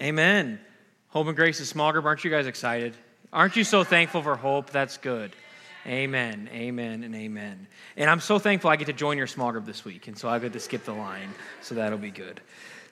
Amen. Hope and Grace is small group. Aren't you guys excited? Aren't you so thankful for hope? That's good. Amen, amen, and amen. And I'm so thankful I get to join your small group this week. And so I get to skip the line. So that'll be good.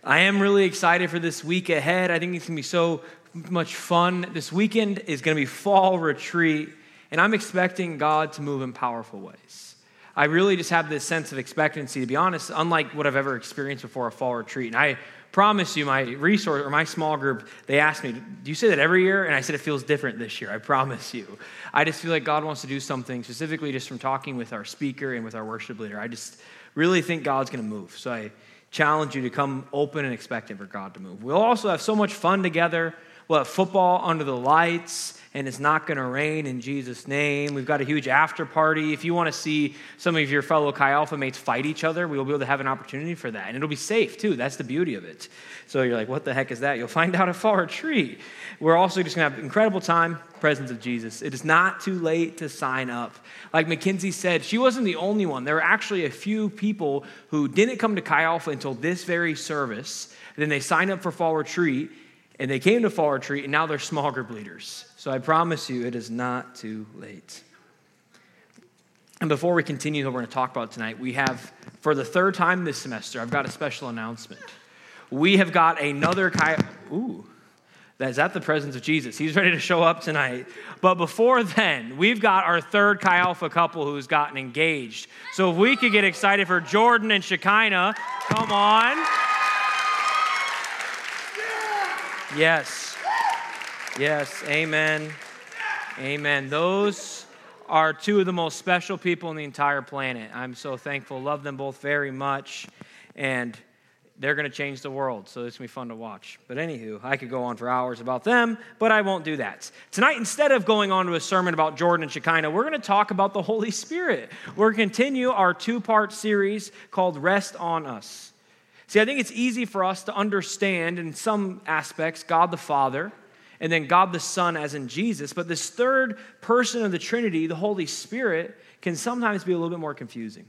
I am really excited for this week ahead. I think it's going to be so much fun. This weekend is going to be fall retreat. And I'm expecting God to move in powerful ways. I really just have this sense of expectancy, to be honest, unlike what I've ever experienced before a fall retreat. And I promise you, my resource or my small group, they asked me, Do you say that every year? And I said, It feels different this year. I promise you. I just feel like God wants to do something, specifically just from talking with our speaker and with our worship leader. I just really think God's going to move. So I challenge you to come open and expectant for God to move. We'll also have so much fun together. We'll have football under the lights and it's not going to rain in Jesus' name. We've got a huge after party. If you want to see some of your fellow Chi Alpha mates fight each other, we will be able to have an opportunity for that. And it'll be safe, too. That's the beauty of it. So you're like, what the heck is that? You'll find out at Fall Retreat. We're also just going to have incredible time, presence of Jesus. It is not too late to sign up. Like Mackenzie said, she wasn't the only one. There were actually a few people who didn't come to Chi Alpha until this very service. Then they signed up for Fall Retreat and they came to fall retreat, and now they're small group leaders. So I promise you, it is not too late. And before we continue what we're going to talk about tonight, we have, for the third time this semester, I've got a special announcement. We have got another Chi. Ooh, is that the presence of Jesus? He's ready to show up tonight. But before then, we've got our third Chi Alpha couple who's gotten engaged. So if we could get excited for Jordan and Shekinah, come on. Yes. Yes. Amen. Amen. Those are two of the most special people on the entire planet. I'm so thankful. Love them both very much. And they're going to change the world. So it's going to be fun to watch. But anywho, I could go on for hours about them, but I won't do that. Tonight, instead of going on to a sermon about Jordan and Shekinah, we're going to talk about the Holy Spirit. We're going to continue our two part series called Rest on Us. See, I think it's easy for us to understand in some aspects God the Father and then God the Son as in Jesus, but this third person of the Trinity, the Holy Spirit, can sometimes be a little bit more confusing.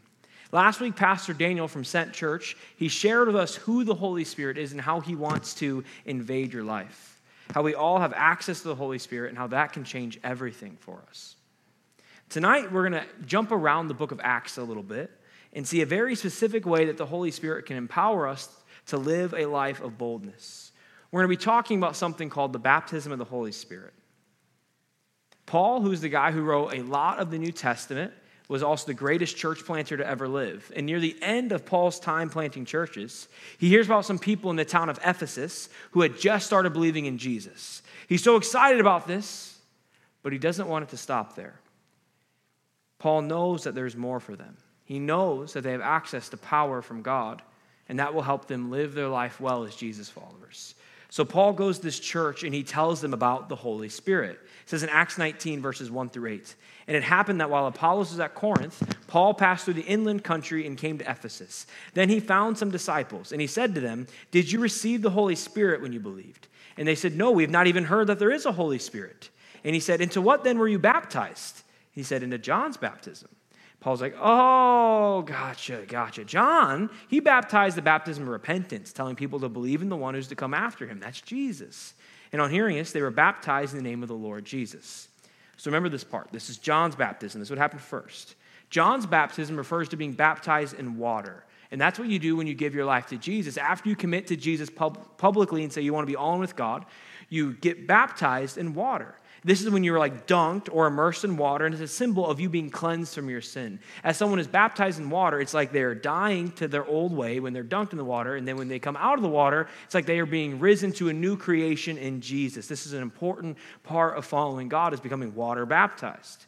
Last week, Pastor Daniel from Sent Church, he shared with us who the Holy Spirit is and how he wants to invade your life. How we all have access to the Holy Spirit and how that can change everything for us. Tonight, we're going to jump around the book of Acts a little bit and see a very specific way that the Holy Spirit can empower us to live a life of boldness. We're going to be talking about something called the baptism of the Holy Spirit. Paul, who's the guy who wrote a lot of the New Testament, was also the greatest church planter to ever live. And near the end of Paul's time planting churches, he hears about some people in the town of Ephesus who had just started believing in Jesus. He's so excited about this, but he doesn't want it to stop there. Paul knows that there's more for them. He knows that they have access to power from God, and that will help them live their life well as Jesus followers. So Paul goes to this church and he tells them about the Holy Spirit. It says in Acts 19, verses 1 through 8. And it happened that while Apollos was at Corinth, Paul passed through the inland country and came to Ephesus. Then he found some disciples, and he said to them, Did you receive the Holy Spirit when you believed? And they said, No, we have not even heard that there is a Holy Spirit. And he said, Into what then were you baptized? He said, Into John's baptism. Paul's like, oh, gotcha, gotcha. John, he baptized the baptism of repentance, telling people to believe in the one who's to come after him. That's Jesus. And on hearing this, they were baptized in the name of the Lord Jesus. So remember this part. This is John's baptism. This is what happened first. John's baptism refers to being baptized in water. And that's what you do when you give your life to Jesus. After you commit to Jesus pub- publicly and say you want to be all in with God, you get baptized in water. This is when you're like dunked or immersed in water, and it's a symbol of you being cleansed from your sin. As someone is baptized in water, it's like they're dying to their old way when they're dunked in the water, and then when they come out of the water, it's like they are being risen to a new creation in Jesus. This is an important part of following God, is becoming water baptized.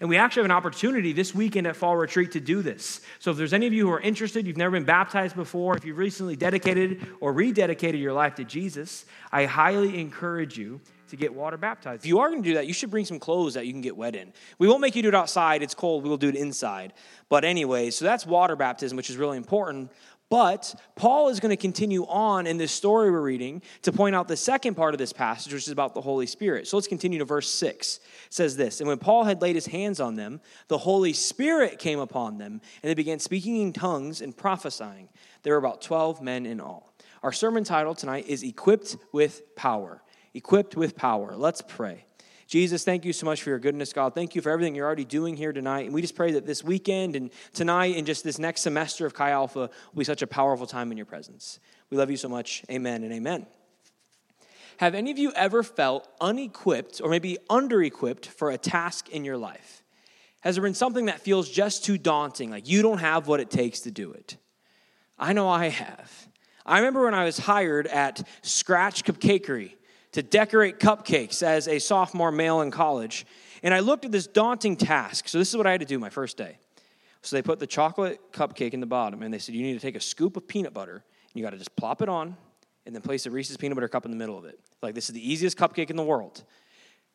And we actually have an opportunity this weekend at Fall Retreat to do this. So if there's any of you who are interested, you've never been baptized before, if you've recently dedicated or rededicated your life to Jesus, I highly encourage you to get water baptized. If you are going to do that, you should bring some clothes that you can get wet in. We won't make you do it outside, it's cold, we will do it inside. But anyway, so that's water baptism, which is really important. But Paul is going to continue on in this story we're reading to point out the second part of this passage, which is about the Holy Spirit. So let's continue to verse 6. It says this And when Paul had laid his hands on them, the Holy Spirit came upon them, and they began speaking in tongues and prophesying. There were about 12 men in all. Our sermon title tonight is Equipped with Power. Equipped with Power. Let's pray. Jesus, thank you so much for your goodness, God. Thank you for everything you're already doing here tonight. And we just pray that this weekend and tonight and just this next semester of Chi Alpha will be such a powerful time in your presence. We love you so much. Amen and amen. Have any of you ever felt unequipped or maybe under equipped for a task in your life? Has there been something that feels just too daunting, like you don't have what it takes to do it? I know I have. I remember when I was hired at Scratch Cupcakery to decorate cupcakes as a sophomore male in college. And I looked at this daunting task. So, this is what I had to do my first day. So, they put the chocolate cupcake in the bottom, and they said, You need to take a scoop of peanut butter, and you got to just plop it on, and then place a Reese's peanut butter cup in the middle of it. Like, this is the easiest cupcake in the world.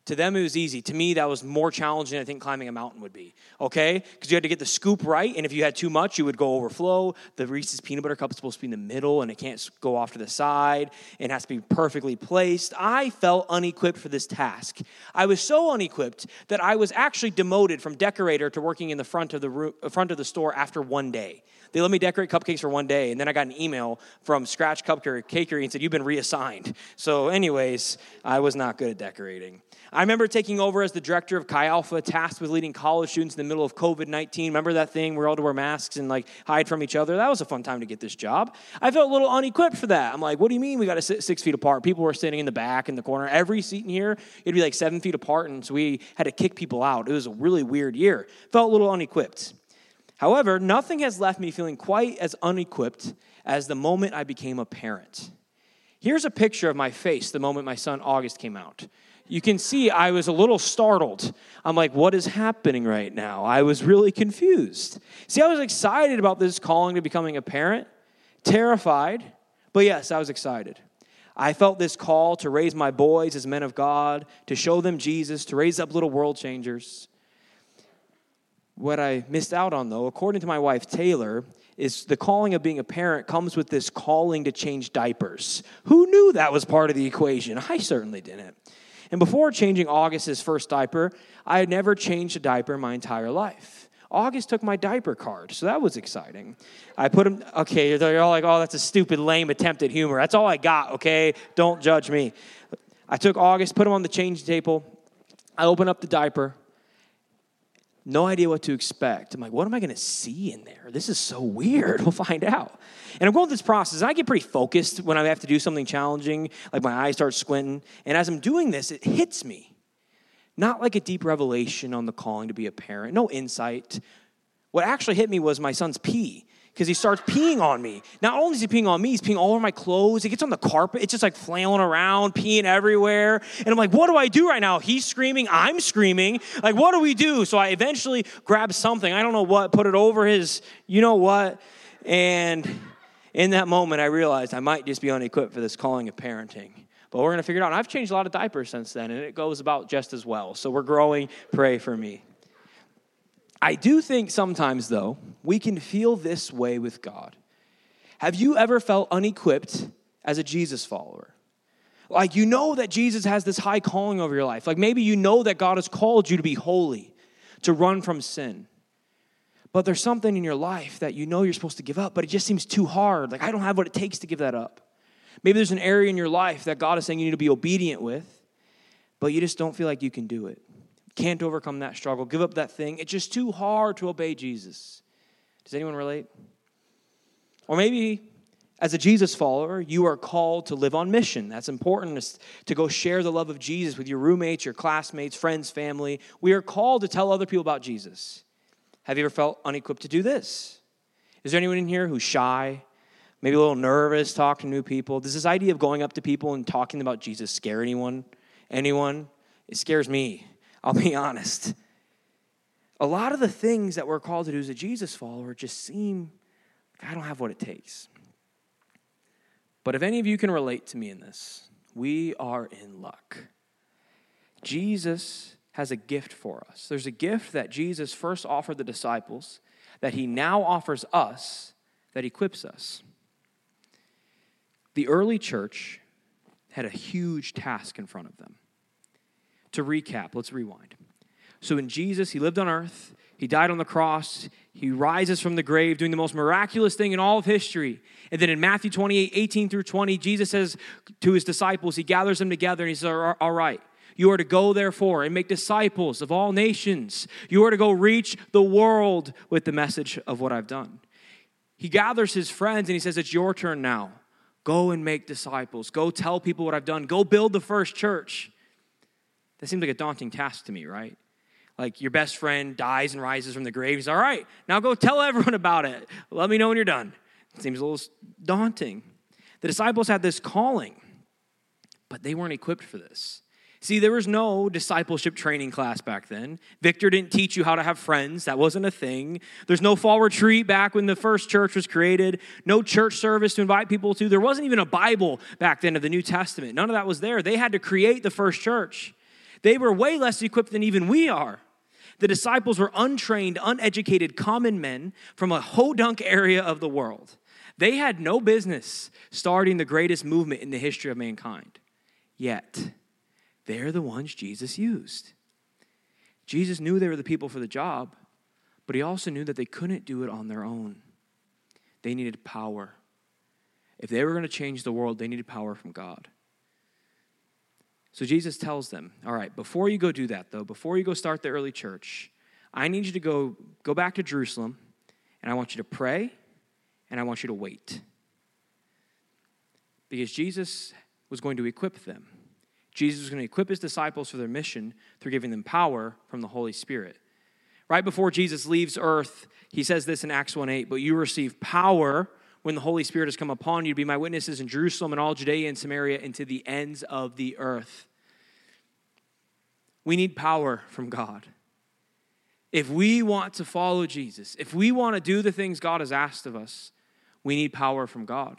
To them, it was easy. To me, that was more challenging, I think, climbing a mountain would be. Okay? Because you had to get the scoop right, and if you had too much, you would go overflow. The Reese's peanut butter cup is supposed to be in the middle, and it can't go off to the side. It has to be perfectly placed. I felt unequipped for this task. I was so unequipped that I was actually demoted from decorator to working in the front of the, front of the store after one day. They let me decorate cupcakes for one day, and then I got an email from Scratch Cupcakery and said, You've been reassigned. So, anyways, I was not good at decorating. I remember taking over as the director of Chi Alpha, tasked with leading college students in the middle of COVID 19. Remember that thing? We are all to wear masks and like hide from each other. That was a fun time to get this job. I felt a little unequipped for that. I'm like, what do you mean we got to sit six feet apart? People were sitting in the back in the corner. Every seat in here, it'd be like seven feet apart, and so we had to kick people out. It was a really weird year. Felt a little unequipped. However, nothing has left me feeling quite as unequipped as the moment I became a parent. Here's a picture of my face the moment my son August came out you can see I was a little startled. I'm like, what is happening right now? I was really confused. See, I was excited about this calling to becoming a parent, terrified, but yes, I was excited. I felt this call to raise my boys as men of God, to show them Jesus, to raise up little world changers. What I missed out on, though, according to my wife Taylor, is the calling of being a parent comes with this calling to change diapers. Who knew that was part of the equation? I certainly didn't. And before changing August's first diaper, I had never changed a diaper my entire life. August took my diaper card, so that was exciting. I put him, okay, they're all like, oh, that's a stupid, lame attempt at humor. That's all I got, okay? Don't judge me. I took August, put him on the change table. I open up the diaper. No idea what to expect. I'm like, what am I going to see in there? This is so weird. We'll find out. And I'm going through this process. I get pretty focused when I have to do something challenging, like my eyes start squinting. And as I'm doing this, it hits me. Not like a deep revelation on the calling to be a parent, no insight. What actually hit me was my son's pee because he starts peeing on me. Not only is he peeing on me, he's peeing all over my clothes. He gets on the carpet. It's just like flailing around, peeing everywhere. And I'm like, what do I do right now? He's screaming. I'm screaming. Like, what do we do? So I eventually grab something. I don't know what, put it over his, you know what? And in that moment, I realized I might just be unequipped for this calling of parenting. But we're going to figure it out. And I've changed a lot of diapers since then, and it goes about just as well. So we're growing. Pray for me. I do think sometimes, though, we can feel this way with God. Have you ever felt unequipped as a Jesus follower? Like you know that Jesus has this high calling over your life. Like maybe you know that God has called you to be holy, to run from sin. But there's something in your life that you know you're supposed to give up, but it just seems too hard. Like I don't have what it takes to give that up. Maybe there's an area in your life that God is saying you need to be obedient with, but you just don't feel like you can do it can't overcome that struggle, give up that thing. It's just too hard to obey Jesus. Does anyone relate? Or maybe as a Jesus follower, you are called to live on mission. That's important to go share the love of Jesus with your roommates, your classmates, friends, family. We are called to tell other people about Jesus. Have you ever felt unequipped to do this? Is there anyone in here who's shy, maybe a little nervous talking to new people? Does this idea of going up to people and talking about Jesus scare anyone? Anyone? It scares me. I'll be honest. A lot of the things that we're called to do as a Jesus follower just seem, I don't have what it takes. But if any of you can relate to me in this, we are in luck. Jesus has a gift for us. There's a gift that Jesus first offered the disciples that he now offers us that equips us. The early church had a huge task in front of them. To recap, let's rewind. So, in Jesus, he lived on earth, He died on the cross. He rises from the grave, doing the most miraculous thing in all of history. And then in Matthew 28 18 through 20, Jesus says to his disciples, He gathers them together and he says, All right, you are to go, therefore, and make disciples of all nations. You are to go reach the world with the message of what I've done. He gathers his friends and he says, It's your turn now. Go and make disciples. Go tell people what I've done. Go build the first church. That seems like a daunting task to me, right? Like your best friend dies and rises from the grave. He's all right, now go tell everyone about it. Let me know when you're done. It seems a little daunting. The disciples had this calling, but they weren't equipped for this. See, there was no discipleship training class back then. Victor didn't teach you how to have friends. That wasn't a thing. There's no fall retreat back when the first church was created. No church service to invite people to. There wasn't even a Bible back then of the New Testament. None of that was there. They had to create the first church. They were way less equipped than even we are. The disciples were untrained, uneducated common men from a hodunk area of the world. They had no business starting the greatest movement in the history of mankind. Yet, they're the ones Jesus used. Jesus knew they were the people for the job, but he also knew that they couldn't do it on their own. They needed power. If they were going to change the world, they needed power from God. So Jesus tells them, All right, before you go do that, though, before you go start the early church, I need you to go, go back to Jerusalem, and I want you to pray, and I want you to wait. Because Jesus was going to equip them. Jesus was going to equip his disciples for their mission through giving them power from the Holy Spirit. Right before Jesus leaves earth, he says this in Acts 1 8, but you receive power when the Holy Spirit has come upon you to be my witnesses in Jerusalem and all Judea and Samaria and to the ends of the earth. We need power from God. If we want to follow Jesus, if we want to do the things God has asked of us, we need power from God.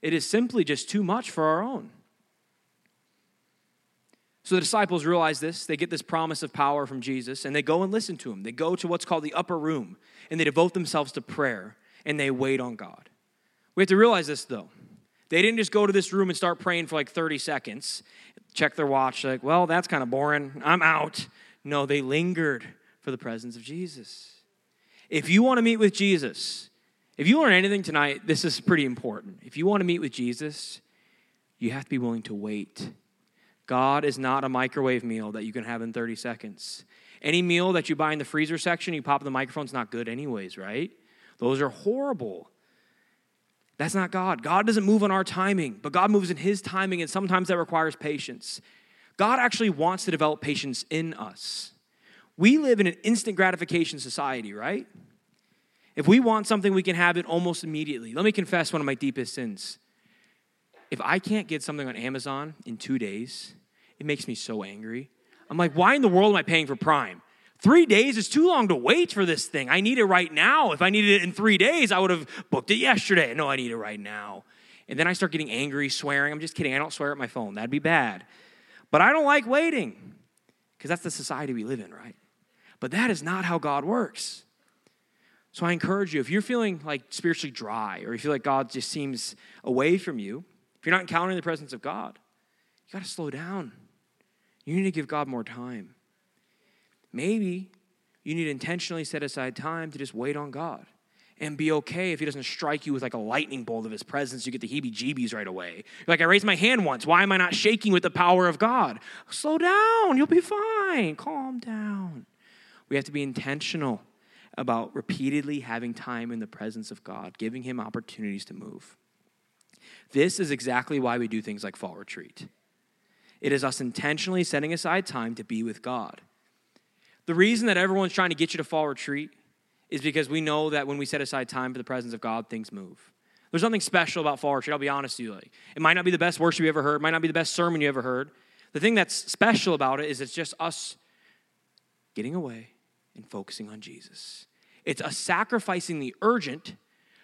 It is simply just too much for our own. So the disciples realize this. They get this promise of power from Jesus and they go and listen to him. They go to what's called the upper room and they devote themselves to prayer and they wait on God. We have to realize this though. They didn't just go to this room and start praying for like 30 seconds, check their watch, like, well, that's kind of boring. I'm out. No, they lingered for the presence of Jesus. If you want to meet with Jesus, if you learn anything tonight, this is pretty important. If you want to meet with Jesus, you have to be willing to wait God is not a microwave meal that you can have in 30 seconds. Any meal that you buy in the freezer section, you pop in the microphone, it's not good, anyways, right? Those are horrible. That's not God. God doesn't move on our timing, but God moves in His timing, and sometimes that requires patience. God actually wants to develop patience in us. We live in an instant gratification society, right? If we want something, we can have it almost immediately. Let me confess one of my deepest sins if I can't get something on Amazon in two days, it makes me so angry. I'm like, why in the world am I paying for Prime? Three days is too long to wait for this thing. I need it right now. If I needed it in three days, I would have booked it yesterday. No, I need it right now. And then I start getting angry, swearing. I'm just kidding. I don't swear at my phone. That'd be bad. But I don't like waiting because that's the society we live in, right? But that is not how God works. So I encourage you if you're feeling like spiritually dry or you feel like God just seems away from you, if you're not encountering the presence of God, you got to slow down. You need to give God more time. Maybe you need to intentionally set aside time to just wait on God and be okay if He doesn't strike you with like a lightning bolt of His presence. You get the heebie jeebies right away. You're like, I raised my hand once. Why am I not shaking with the power of God? Slow down. You'll be fine. Calm down. We have to be intentional about repeatedly having time in the presence of God, giving Him opportunities to move. This is exactly why we do things like fall retreat. It is us intentionally setting aside time to be with God. The reason that everyone's trying to get you to fall retreat is because we know that when we set aside time for the presence of God, things move. There's nothing special about fall retreat. I'll be honest with you. Like, it might not be the best worship you ever heard, it might not be the best sermon you ever heard. The thing that's special about it is it's just us getting away and focusing on Jesus. It's us sacrificing the urgent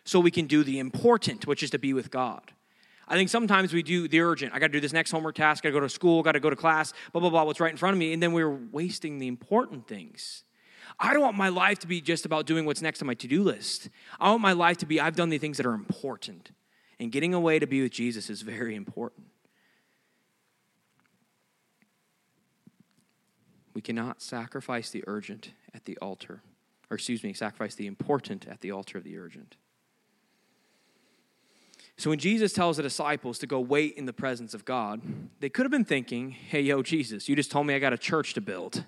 so we can do the important, which is to be with God. I think sometimes we do the urgent. I got to do this next homework task. I got to go to school. Got to go to class. Blah blah blah. What's right in front of me, and then we're wasting the important things. I don't want my life to be just about doing what's next on my to-do list. I want my life to be I've done the things that are important, and getting away to be with Jesus is very important. We cannot sacrifice the urgent at the altar. or excuse me, sacrifice the important at the altar of the urgent. So when Jesus tells the disciples to go wait in the presence of God, they could have been thinking, hey, yo, Jesus, you just told me I got a church to build.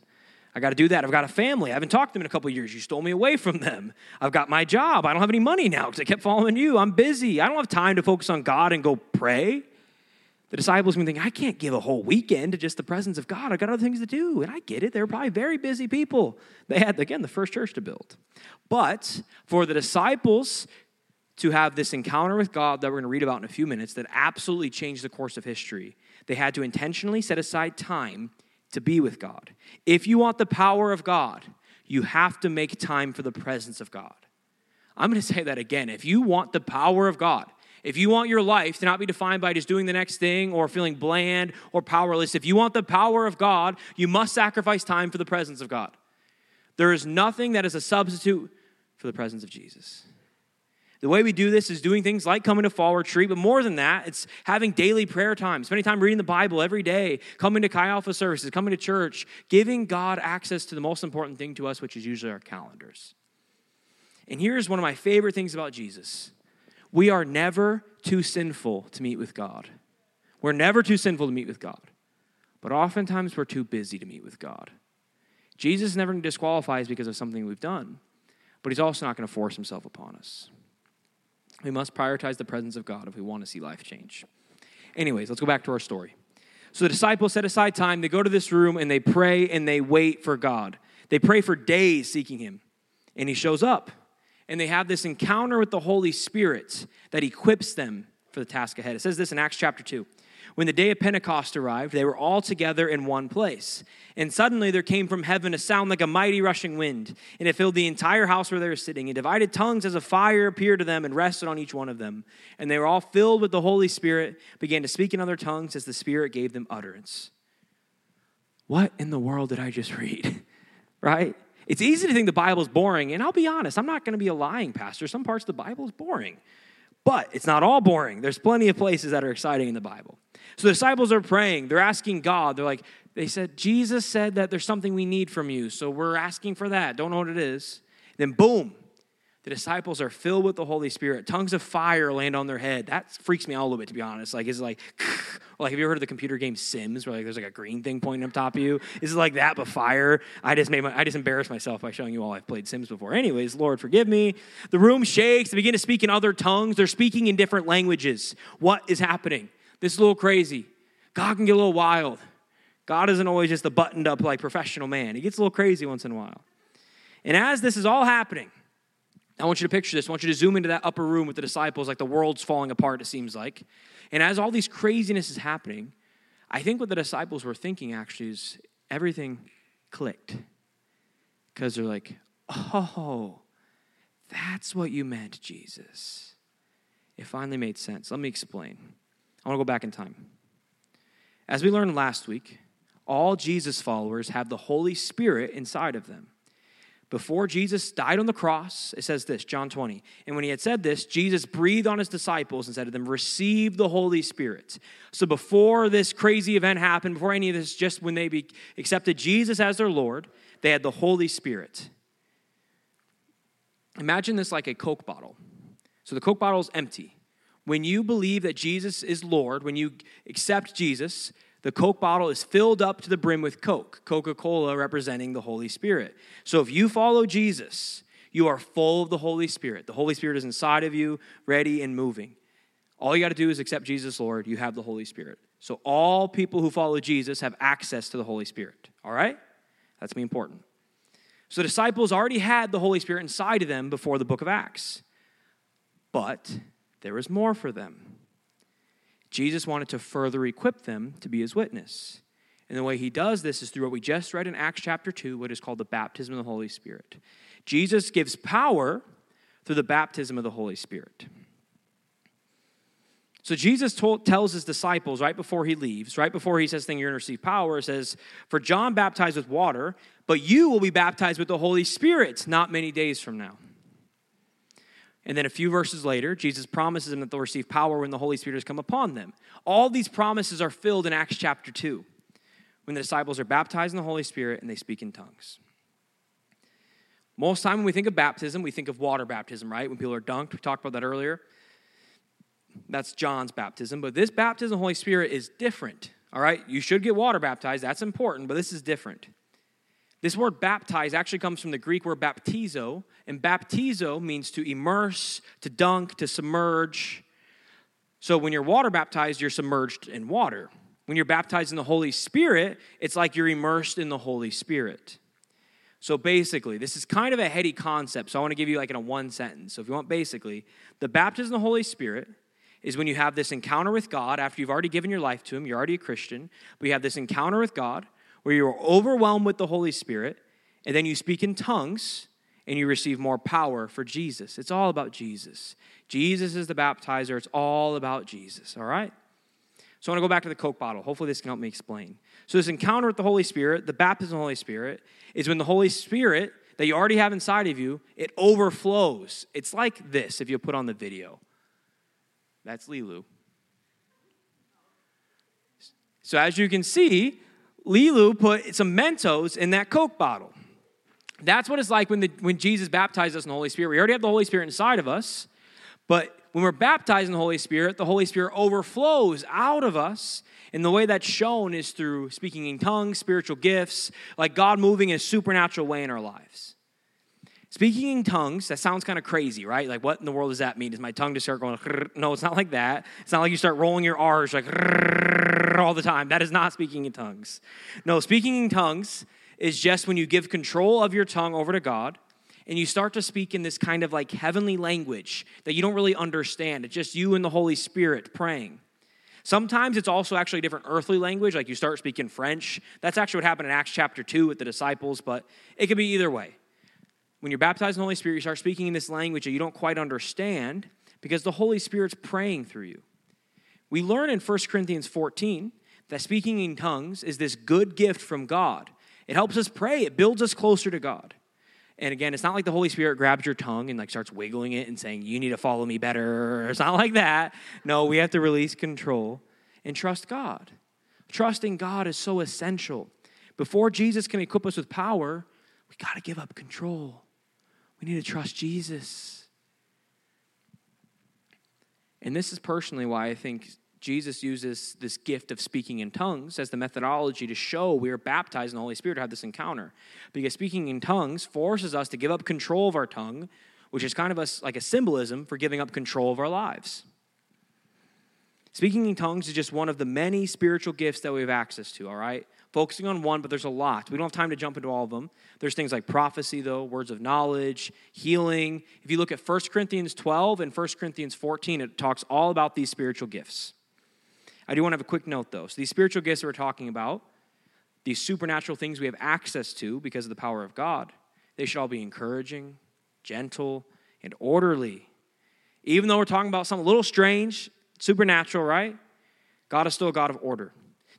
I got to do that. I've got a family. I haven't talked to them in a couple years. You stole me away from them. I've got my job. I don't have any money now because I kept following you. I'm busy. I don't have time to focus on God and go pray. The disciples may think, I can't give a whole weekend to just the presence of God. I got other things to do. And I get it. They were probably very busy people. They had, again, the first church to build. But for the disciples to have this encounter with God that we're going to read about in a few minutes that absolutely changed the course of history. They had to intentionally set aside time to be with God. If you want the power of God, you have to make time for the presence of God. I'm going to say that again. If you want the power of God, if you want your life to not be defined by just doing the next thing or feeling bland or powerless, if you want the power of God, you must sacrifice time for the presence of God. There is nothing that is a substitute for the presence of Jesus. The way we do this is doing things like coming to fall retreat, but more than that, it's having daily prayer time, spending time reading the Bible every day, coming to Chi Alpha services, coming to church, giving God access to the most important thing to us, which is usually our calendars. And here's one of my favorite things about Jesus we are never too sinful to meet with God. We're never too sinful to meet with God, but oftentimes we're too busy to meet with God. Jesus never disqualifies because of something we've done, but he's also not going to force himself upon us. We must prioritize the presence of God if we want to see life change. Anyways, let's go back to our story. So the disciples set aside time, they go to this room and they pray and they wait for God. They pray for days seeking Him, and He shows up. And they have this encounter with the Holy Spirit that equips them for the task ahead. It says this in Acts chapter 2. When the day of Pentecost arrived, they were all together in one place. And suddenly there came from heaven a sound like a mighty rushing wind, and it filled the entire house where they were sitting. And divided tongues as a fire appeared to them and rested on each one of them. And they were all filled with the Holy Spirit, began to speak in other tongues as the Spirit gave them utterance. What in the world did I just read? right? It's easy to think the Bible's boring, and I'll be honest, I'm not going to be a lying pastor. Some parts of the Bible is boring. But it's not all boring. There's plenty of places that are exciting in the Bible. So the disciples are praying. They're asking God. They're like, they said, Jesus said that there's something we need from you. So we're asking for that. Don't know what it is. Then, boom, the disciples are filled with the Holy Spirit. Tongues of fire land on their head. That freaks me out a little bit, to be honest. Like, is like, like, have you ever heard of the computer game Sims, where like there's like a green thing pointing up top of you? Is it like that, but fire? I just made my, I just embarrassed myself by showing you all I've played Sims before. Anyways, Lord, forgive me. The room shakes. They begin to speak in other tongues. They're speaking in different languages. What is happening? This is a little crazy. God can get a little wild. God isn't always just a buttoned up, like professional man. He gets a little crazy once in a while. And as this is all happening, I want you to picture this. I want you to zoom into that upper room with the disciples, like the world's falling apart, it seems like. And as all these craziness is happening, I think what the disciples were thinking actually is everything clicked. Because they're like, oh, that's what you meant, Jesus. It finally made sense. Let me explain. I want to go back in time. As we learned last week, all Jesus followers have the Holy Spirit inside of them. Before Jesus died on the cross, it says this, John 20. And when he had said this, Jesus breathed on his disciples and said to them, Receive the Holy Spirit. So before this crazy event happened, before any of this, just when they be, accepted Jesus as their Lord, they had the Holy Spirit. Imagine this like a Coke bottle. So the Coke bottle is empty. When you believe that Jesus is Lord, when you accept Jesus, the Coke bottle is filled up to the brim with Coke, Coca Cola representing the Holy Spirit. So if you follow Jesus, you are full of the Holy Spirit. The Holy Spirit is inside of you, ready and moving. All you got to do is accept Jesus, Lord. You have the Holy Spirit. So all people who follow Jesus have access to the Holy Spirit. All right? That's me important. So disciples already had the Holy Spirit inside of them before the book of Acts. But there was more for them. Jesus wanted to further equip them to be his witness. And the way he does this is through what we just read in Acts chapter 2, what is called the baptism of the Holy Spirit. Jesus gives power through the baptism of the Holy Spirit. So Jesus told, tells his disciples right before he leaves, right before he says, "Thing you're going to receive power," says, "For John baptized with water, but you will be baptized with the Holy Spirit not many days from now." And then a few verses later, Jesus promises them that they'll receive power when the Holy Spirit has come upon them. All these promises are filled in Acts chapter 2 when the disciples are baptized in the Holy Spirit and they speak in tongues. Most time when we think of baptism, we think of water baptism, right? When people are dunked, we talked about that earlier. That's John's baptism. But this baptism of the Holy Spirit is different, all right? You should get water baptized, that's important, but this is different. This word baptize actually comes from the Greek word baptizo, and baptizo means to immerse, to dunk, to submerge. So when you're water baptized, you're submerged in water. When you're baptized in the Holy Spirit, it's like you're immersed in the Holy Spirit. So basically, this is kind of a heady concept, so I want to give you like in a one sentence. So if you want basically, the baptism of the Holy Spirit is when you have this encounter with God after you've already given your life to Him, you're already a Christian, but you have this encounter with God where you're overwhelmed with the Holy Spirit, and then you speak in tongues and you receive more power for Jesus. It's all about Jesus. Jesus is the baptizer, it's all about Jesus, all right? So I want to go back to the Coke bottle. Hopefully, this can help me explain. So, this encounter with the Holy Spirit, the baptism of the Holy Spirit, is when the Holy Spirit that you already have inside of you, it overflows. It's like this if you put on the video. That's Lilu. So, as you can see, Lilu put some Mentos in that Coke bottle. That's what it's like when, the, when Jesus baptized us in the Holy Spirit. We already have the Holy Spirit inside of us, but when we're baptized in the Holy Spirit, the Holy Spirit overflows out of us. And the way that's shown is through speaking in tongues, spiritual gifts, like God moving in a supernatural way in our lives. Speaking in tongues, that sounds kind of crazy, right? Like, what in the world does that mean? Does my tongue just start going, no, it's not like that. It's not like you start rolling your R's like all the time. That is not speaking in tongues. No, speaking in tongues is just when you give control of your tongue over to God and you start to speak in this kind of like heavenly language that you don't really understand. It's just you and the Holy Spirit praying. Sometimes it's also actually a different earthly language, like you start speaking French. That's actually what happened in Acts chapter 2 with the disciples, but it could be either way when you're baptized in the Holy Spirit, you start speaking in this language that you don't quite understand because the Holy Spirit's praying through you. We learn in 1 Corinthians 14 that speaking in tongues is this good gift from God. It helps us pray, it builds us closer to God. And again, it's not like the Holy Spirit grabs your tongue and like starts wiggling it and saying, You need to follow me better. It's not like that. No, we have to release control and trust God. Trusting God is so essential. Before Jesus can equip us with power, we got to give up control. We need to trust Jesus. And this is personally why I think Jesus uses this gift of speaking in tongues as the methodology to show we are baptized in the Holy Spirit to have this encounter. Because speaking in tongues forces us to give up control of our tongue, which is kind of a, like a symbolism for giving up control of our lives. Speaking in tongues is just one of the many spiritual gifts that we have access to, all right? focusing on one, but there's a lot. We don't have time to jump into all of them. There's things like prophecy, though, words of knowledge, healing. If you look at 1 Corinthians 12 and 1 Corinthians 14, it talks all about these spiritual gifts. I do want to have a quick note, though. So, these spiritual gifts that we're talking about, these supernatural things we have access to because of the power of God, they should all be encouraging, gentle, and orderly. Even though we're talking about something a little strange, supernatural, right? God is still a God of order.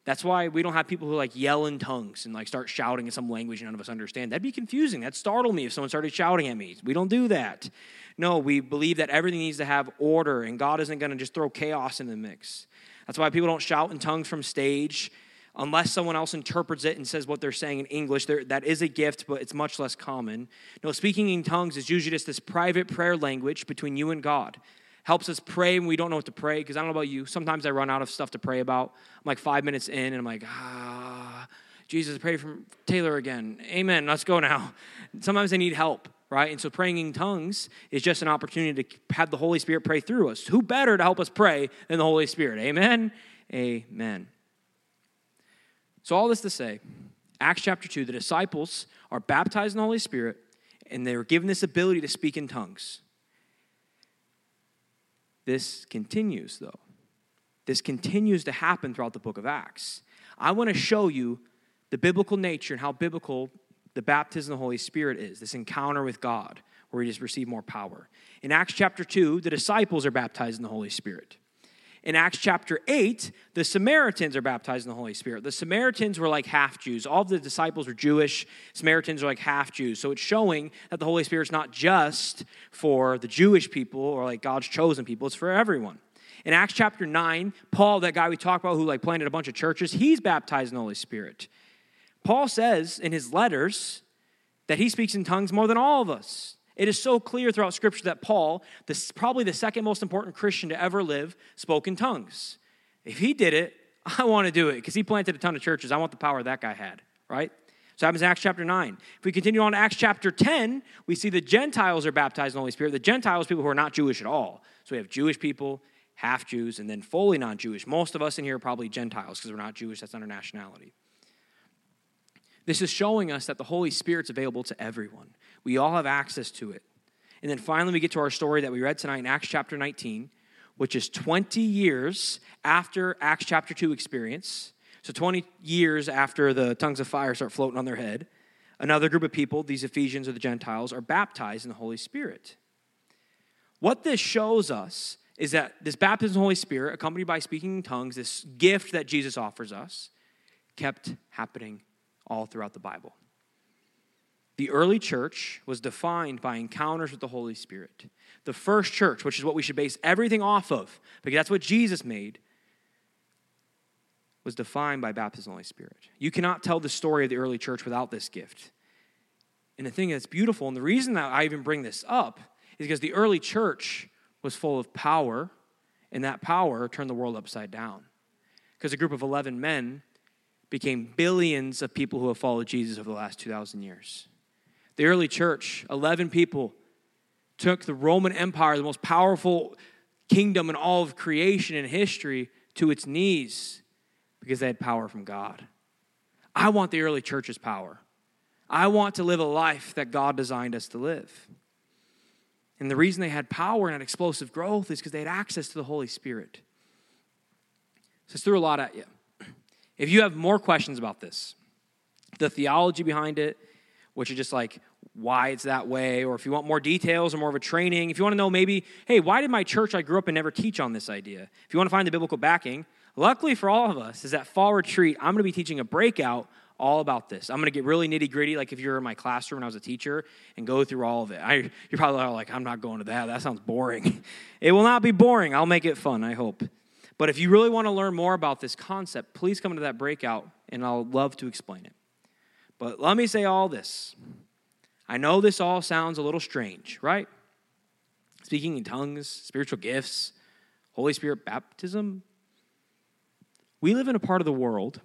That's why we don't have people who like yell in tongues and like start shouting in some language none of us understand. That'd be confusing. That'd startle me if someone started shouting at me. We don't do that. No, we believe that everything needs to have order and God isn't going to just throw chaos in the mix. That's why people don't shout in tongues from stage unless someone else interprets it and says what they're saying in English. There, that is a gift, but it's much less common. No, speaking in tongues is usually just this private prayer language between you and God helps us pray when we don't know what to pray. Because I don't know about you, sometimes I run out of stuff to pray about. I'm like five minutes in, and I'm like, ah, Jesus, pray for Taylor again. Amen. Let's go now. Sometimes I need help, right? And so praying in tongues is just an opportunity to have the Holy Spirit pray through us. Who better to help us pray than the Holy Spirit? Amen. Amen. So, all this to say, Acts chapter 2, the disciples are baptized in the Holy Spirit, and they were given this ability to speak in tongues. This continues, though. This continues to happen throughout the book of Acts. I want to show you the biblical nature and how biblical the baptism of the Holy Spirit is this encounter with God where we just receive more power. In Acts chapter 2, the disciples are baptized in the Holy Spirit. In Acts chapter 8, the Samaritans are baptized in the Holy Spirit. The Samaritans were like half Jews. All of the disciples were Jewish. Samaritans are like half Jews. So it's showing that the Holy Spirit's not just for the Jewish people or like God's chosen people, it's for everyone. In Acts chapter 9, Paul, that guy we talked about who like planted a bunch of churches, he's baptized in the Holy Spirit. Paul says in his letters that he speaks in tongues more than all of us. It is so clear throughout Scripture that Paul, this, probably the second most important Christian to ever live, spoke in tongues. If he did it, I want to do it because he planted a ton of churches. I want the power that guy had, right? So happens in Acts chapter 9. If we continue on to Acts chapter 10, we see the Gentiles are baptized in the Holy Spirit. The Gentiles, people who are not Jewish at all. So we have Jewish people, half Jews, and then fully non Jewish. Most of us in here are probably Gentiles because we're not Jewish. That's under nationality. This is showing us that the Holy Spirit's available to everyone. We all have access to it. And then finally, we get to our story that we read tonight in Acts chapter 19, which is 20 years after Acts chapter 2 experience. So 20 years after the tongues of fire start floating on their head, another group of people, these Ephesians or the Gentiles, are baptized in the Holy Spirit. What this shows us is that this baptism in the Holy Spirit, accompanied by speaking in tongues, this gift that Jesus offers us, kept happening all throughout the Bible. The early church was defined by encounters with the Holy Spirit. The first church, which is what we should base everything off of, because that's what Jesus made, was defined by baptism of the Holy Spirit. You cannot tell the story of the early church without this gift. And the thing that's beautiful, and the reason that I even bring this up, is because the early church was full of power, and that power turned the world upside down. Because a group of 11 men became billions of people who have followed Jesus over the last 2,000 years. The early church, 11 people, took the Roman Empire, the most powerful kingdom in all of creation and history, to its knees because they had power from God. I want the early church's power. I want to live a life that God designed us to live. And the reason they had power and had explosive growth is because they had access to the Holy Spirit. So it's threw a lot at you. If you have more questions about this, the theology behind it, which is just like why it's that way, or if you want more details or more of a training, if you want to know maybe, hey, why did my church I grew up in never teach on this idea? If you want to find the biblical backing, luckily for all of us, is that fall retreat, I'm going to be teaching a breakout all about this. I'm going to get really nitty gritty, like if you're in my classroom when I was a teacher, and go through all of it. I, you're probably like, I'm not going to that. That sounds boring. it will not be boring. I'll make it fun, I hope. But if you really want to learn more about this concept, please come to that breakout and I'll love to explain it. But let me say all this. I know this all sounds a little strange, right? Speaking in tongues, spiritual gifts, Holy Spirit baptism. We live in a part of the world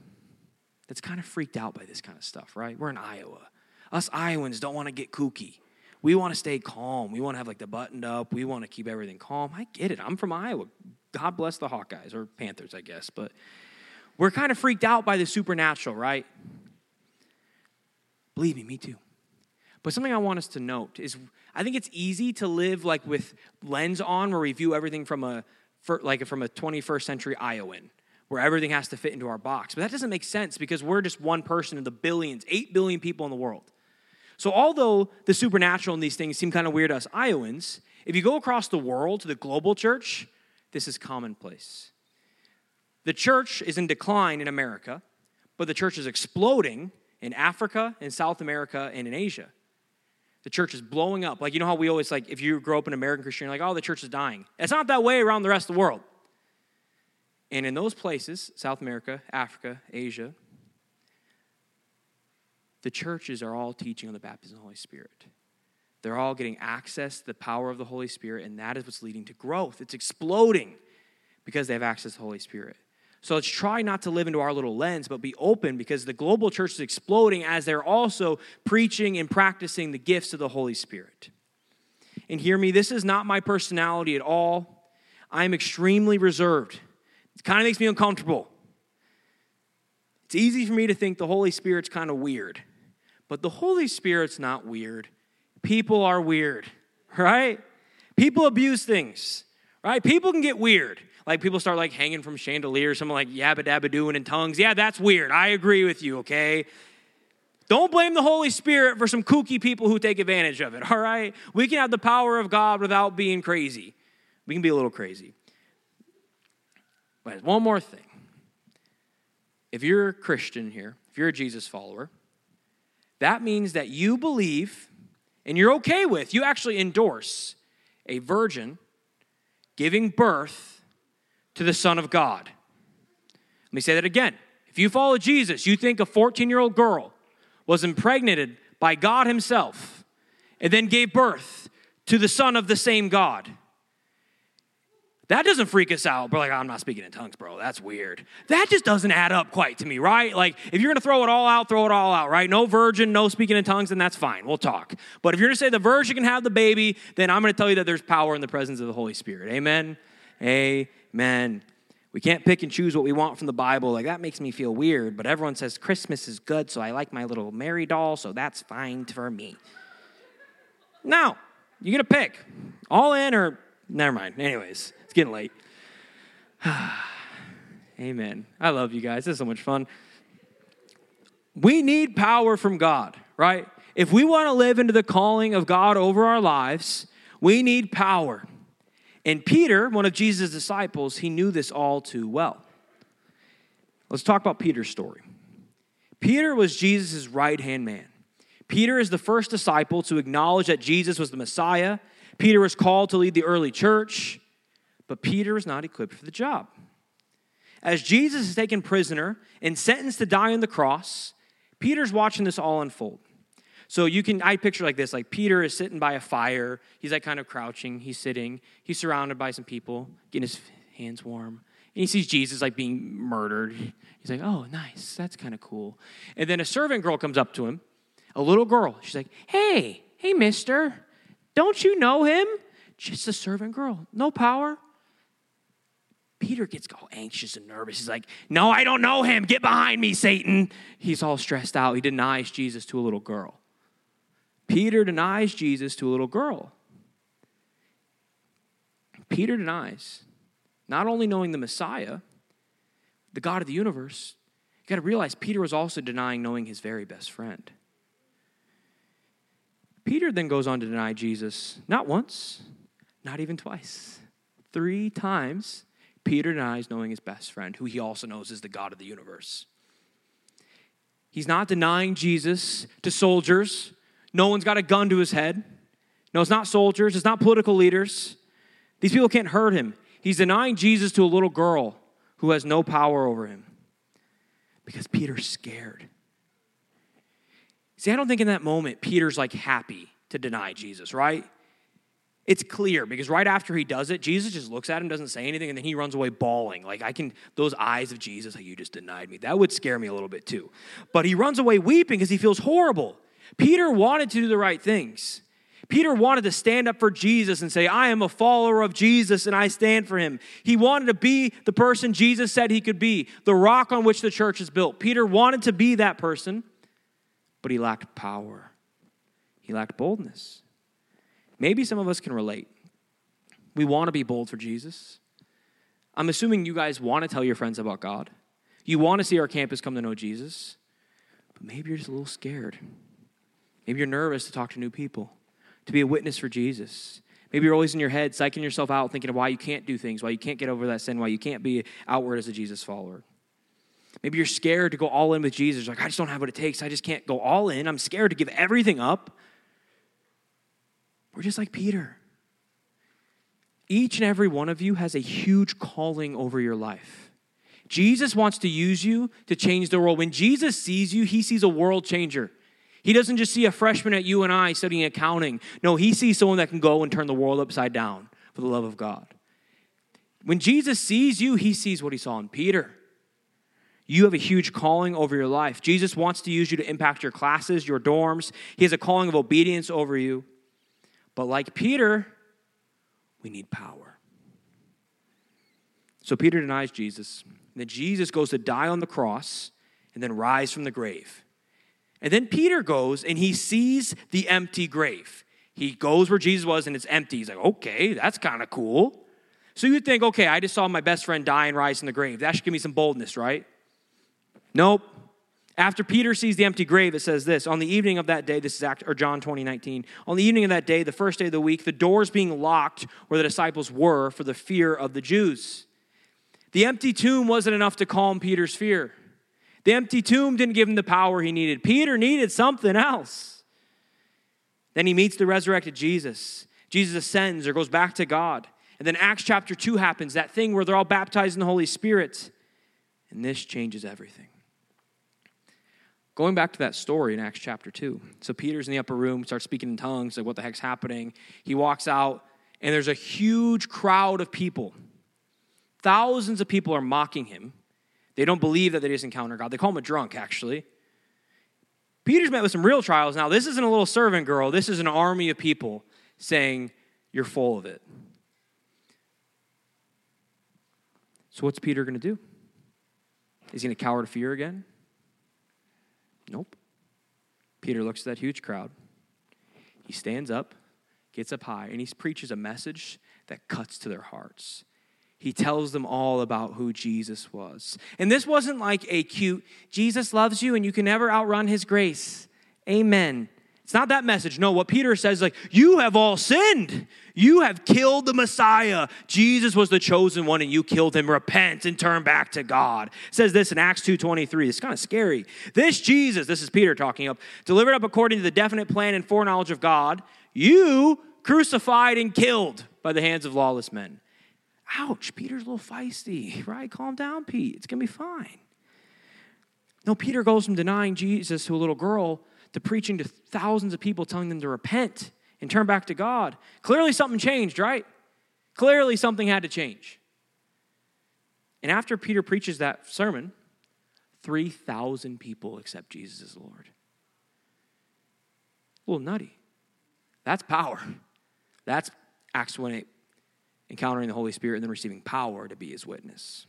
that's kind of freaked out by this kind of stuff, right? We're in Iowa. Us Iowans don't want to get kooky. We want to stay calm. We want to have like the buttoned up. We want to keep everything calm. I get it. I'm from Iowa. God bless the Hawkeyes or Panthers, I guess. But we're kind of freaked out by the supernatural, right? Believe me, me too. But something I want us to note is I think it's easy to live like with lens on where we view everything from a like from a 21st century Iowan where everything has to fit into our box. But that doesn't make sense because we're just one person in the billions, 8 billion people in the world. So although the supernatural and these things seem kind of weird to us Iowans, if you go across the world to the global church, this is commonplace. The church is in decline in America, but the church is exploding in Africa, in South America, and in Asia. The church is blowing up. Like, you know how we always, like, if you grow up in American Christian, you're like, oh, the church is dying. It's not that way around the rest of the world. And in those places, South America, Africa, Asia, the churches are all teaching on the baptism of the Holy Spirit. They're all getting access to the power of the Holy Spirit, and that is what's leading to growth. It's exploding because they have access to the Holy Spirit. So let's try not to live into our little lens, but be open because the global church is exploding as they're also preaching and practicing the gifts of the Holy Spirit. And hear me, this is not my personality at all. I'm extremely reserved. It kind of makes me uncomfortable. It's easy for me to think the Holy Spirit's kind of weird, but the Holy Spirit's not weird. People are weird, right? People abuse things, right? People can get weird. Like people start like hanging from chandeliers, someone like yabba dabba doing in tongues. Yeah, that's weird. I agree with you, okay? Don't blame the Holy Spirit for some kooky people who take advantage of it, all right? We can have the power of God without being crazy. We can be a little crazy. But one more thing. If you're a Christian here, if you're a Jesus follower, that means that you believe and you're okay with, you actually endorse a virgin giving birth to the Son of God. Let me say that again. If you follow Jesus, you think a 14 year old girl was impregnated by God Himself and then gave birth to the Son of the same God. That doesn't freak us out. We're like, I'm not speaking in tongues, bro. That's weird. That just doesn't add up quite to me, right? Like, if you're gonna throw it all out, throw it all out, right? No virgin, no speaking in tongues, then that's fine. We'll talk. But if you're gonna say the virgin can have the baby, then I'm gonna tell you that there's power in the presence of the Holy Spirit. Amen? Amen. We can't pick and choose what we want from the Bible. Like, that makes me feel weird, but everyone says Christmas is good, so I like my little Mary doll, so that's fine for me. Now, you get to pick all in or never mind. Anyways, it's getting late. Amen. I love you guys. This is so much fun. We need power from God, right? If we want to live into the calling of God over our lives, we need power. And Peter, one of Jesus' disciples, he knew this all too well. Let's talk about Peter's story. Peter was Jesus' right hand man. Peter is the first disciple to acknowledge that Jesus was the Messiah. Peter was called to lead the early church, but Peter is not equipped for the job. As Jesus is taken prisoner and sentenced to die on the cross, Peter's watching this all unfold. So you can, I picture like this like Peter is sitting by a fire. He's like kind of crouching. He's sitting. He's surrounded by some people, getting his hands warm. And he sees Jesus like being murdered. He's like, oh, nice. That's kind of cool. And then a servant girl comes up to him, a little girl. She's like, hey, hey, mister, don't you know him? Just a servant girl, no power. Peter gets all anxious and nervous. He's like, No, I don't know him. Get behind me, Satan. He's all stressed out. He denies Jesus to a little girl. Peter denies Jesus to a little girl. Peter denies not only knowing the Messiah, the God of the universe, you got to realize Peter was also denying knowing his very best friend. Peter then goes on to deny Jesus not once, not even twice, three times. Peter denies knowing his best friend, who he also knows is the God of the universe. He's not denying Jesus to soldiers no one's got a gun to his head. No, it's not soldiers, it's not political leaders. These people can't hurt him. He's denying Jesus to a little girl who has no power over him because Peter's scared. See, I don't think in that moment Peter's like happy to deny Jesus, right? It's clear because right after he does it, Jesus just looks at him, doesn't say anything, and then he runs away bawling. Like, I can, those eyes of Jesus, like, you just denied me. That would scare me a little bit too. But he runs away weeping because he feels horrible. Peter wanted to do the right things. Peter wanted to stand up for Jesus and say, I am a follower of Jesus and I stand for him. He wanted to be the person Jesus said he could be, the rock on which the church is built. Peter wanted to be that person, but he lacked power, he lacked boldness. Maybe some of us can relate. We want to be bold for Jesus. I'm assuming you guys want to tell your friends about God. You want to see our campus come to know Jesus, but maybe you're just a little scared. Maybe you're nervous to talk to new people, to be a witness for Jesus. Maybe you're always in your head psyching yourself out, thinking of why you can't do things, why you can't get over that sin, why you can't be outward as a Jesus follower. Maybe you're scared to go all in with Jesus. Like, I just don't have what it takes. I just can't go all in. I'm scared to give everything up. We're just like Peter. Each and every one of you has a huge calling over your life. Jesus wants to use you to change the world. When Jesus sees you, he sees a world changer. He doesn't just see a freshman at UNI studying accounting. No, he sees someone that can go and turn the world upside down for the love of God. When Jesus sees you, he sees what he saw in Peter. You have a huge calling over your life. Jesus wants to use you to impact your classes, your dorms. He has a calling of obedience over you. But like Peter, we need power. So Peter denies Jesus. And then Jesus goes to die on the cross and then rise from the grave. And then Peter goes and he sees the empty grave. He goes where Jesus was and it's empty. He's like, okay, that's kind of cool. So you'd think, okay, I just saw my best friend die and rise in the grave. That should give me some boldness, right? Nope. After Peter sees the empty grave, it says this On the evening of that day, this is Act, or John 20, 19. On the evening of that day, the first day of the week, the doors being locked where the disciples were for the fear of the Jews. The empty tomb wasn't enough to calm Peter's fear. The empty tomb didn't give him the power he needed. Peter needed something else. Then he meets the resurrected Jesus. Jesus ascends or goes back to God. And then Acts chapter 2 happens, that thing where they're all baptized in the Holy Spirit. And this changes everything. Going back to that story in Acts chapter 2. So Peter's in the upper room, starts speaking in tongues, like, what the heck's happening? He walks out, and there's a huge crowd of people. Thousands of people are mocking him. They don't believe that they just encountered God. They call him a drunk, actually. Peter's met with some real trials. Now, this isn't a little servant girl, this is an army of people saying, You're full of it. So, what's Peter going to do? Is he going to cower to fear again? Nope. Peter looks at that huge crowd. He stands up, gets up high, and he preaches a message that cuts to their hearts. He tells them all about who Jesus was. And this wasn't like a cute, Jesus loves you and you can never outrun his grace. Amen. It's not that message. No, what Peter says is like, you have all sinned. You have killed the Messiah. Jesus was the chosen one and you killed him. Repent and turn back to God. It says this in Acts 2.23. It's kind of scary. This Jesus, this is Peter talking up, delivered up according to the definite plan and foreknowledge of God, you crucified and killed by the hands of lawless men. Ouch, Peter's a little feisty, right? Calm down, Pete. It's going to be fine. No, Peter goes from denying Jesus to a little girl to preaching to thousands of people, telling them to repent and turn back to God. Clearly, something changed, right? Clearly, something had to change. And after Peter preaches that sermon, 3,000 people accept Jesus as Lord. A little nutty. That's power. That's Acts 1 8, encountering the Holy Spirit and then receiving power to be his witness.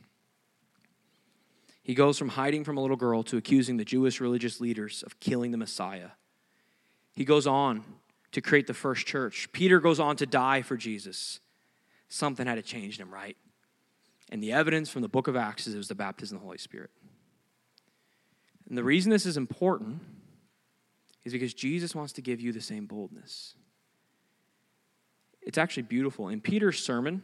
He goes from hiding from a little girl to accusing the Jewish religious leaders of killing the Messiah. He goes on to create the first church. Peter goes on to die for Jesus. Something had to change in him, right? And the evidence from the book of Acts is it was the baptism of the Holy Spirit. And the reason this is important is because Jesus wants to give you the same boldness. It's actually beautiful. In Peter's sermon,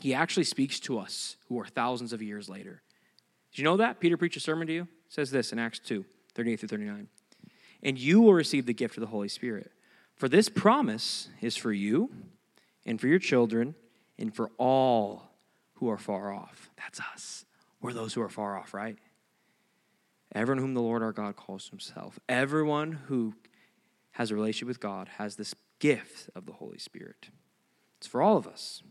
he actually speaks to us who are thousands of years later. Did you know that? Peter preached a sermon to you? It says this in Acts 2 38 through 39. And you will receive the gift of the Holy Spirit. For this promise is for you and for your children and for all who are far off. That's us. We're those who are far off, right? Everyone whom the Lord our God calls himself. Everyone who has a relationship with God has this gift of the Holy Spirit. It's for all of us.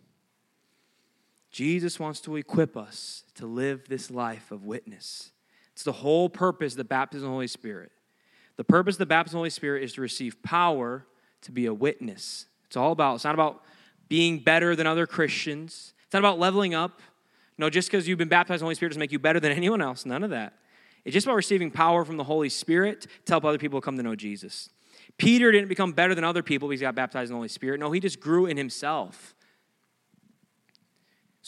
Jesus wants to equip us to live this life of witness. It's the whole purpose of the baptism of the Holy Spirit. The purpose of the baptism of the Holy Spirit is to receive power to be a witness. It's all about, it's not about being better than other Christians. It's not about leveling up. No, just because you've been baptized in the Holy Spirit doesn't make you better than anyone else. None of that. It's just about receiving power from the Holy Spirit to help other people come to know Jesus. Peter didn't become better than other people because he got baptized in the Holy Spirit. No, he just grew in himself.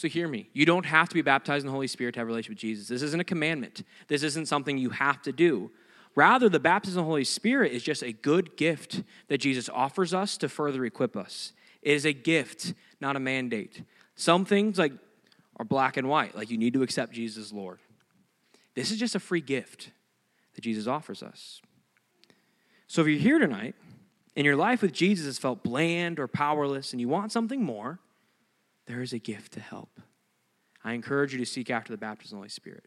So hear me. You don't have to be baptized in the Holy Spirit to have a relationship with Jesus. This isn't a commandment. This isn't something you have to do. Rather, the baptism of the Holy Spirit is just a good gift that Jesus offers us to further equip us. It is a gift, not a mandate. Some things like are black and white, like you need to accept Jesus as Lord. This is just a free gift that Jesus offers us. So if you're here tonight and your life with Jesus has felt bland or powerless and you want something more, there is a gift to help. I encourage you to seek after the baptism of the Holy Spirit.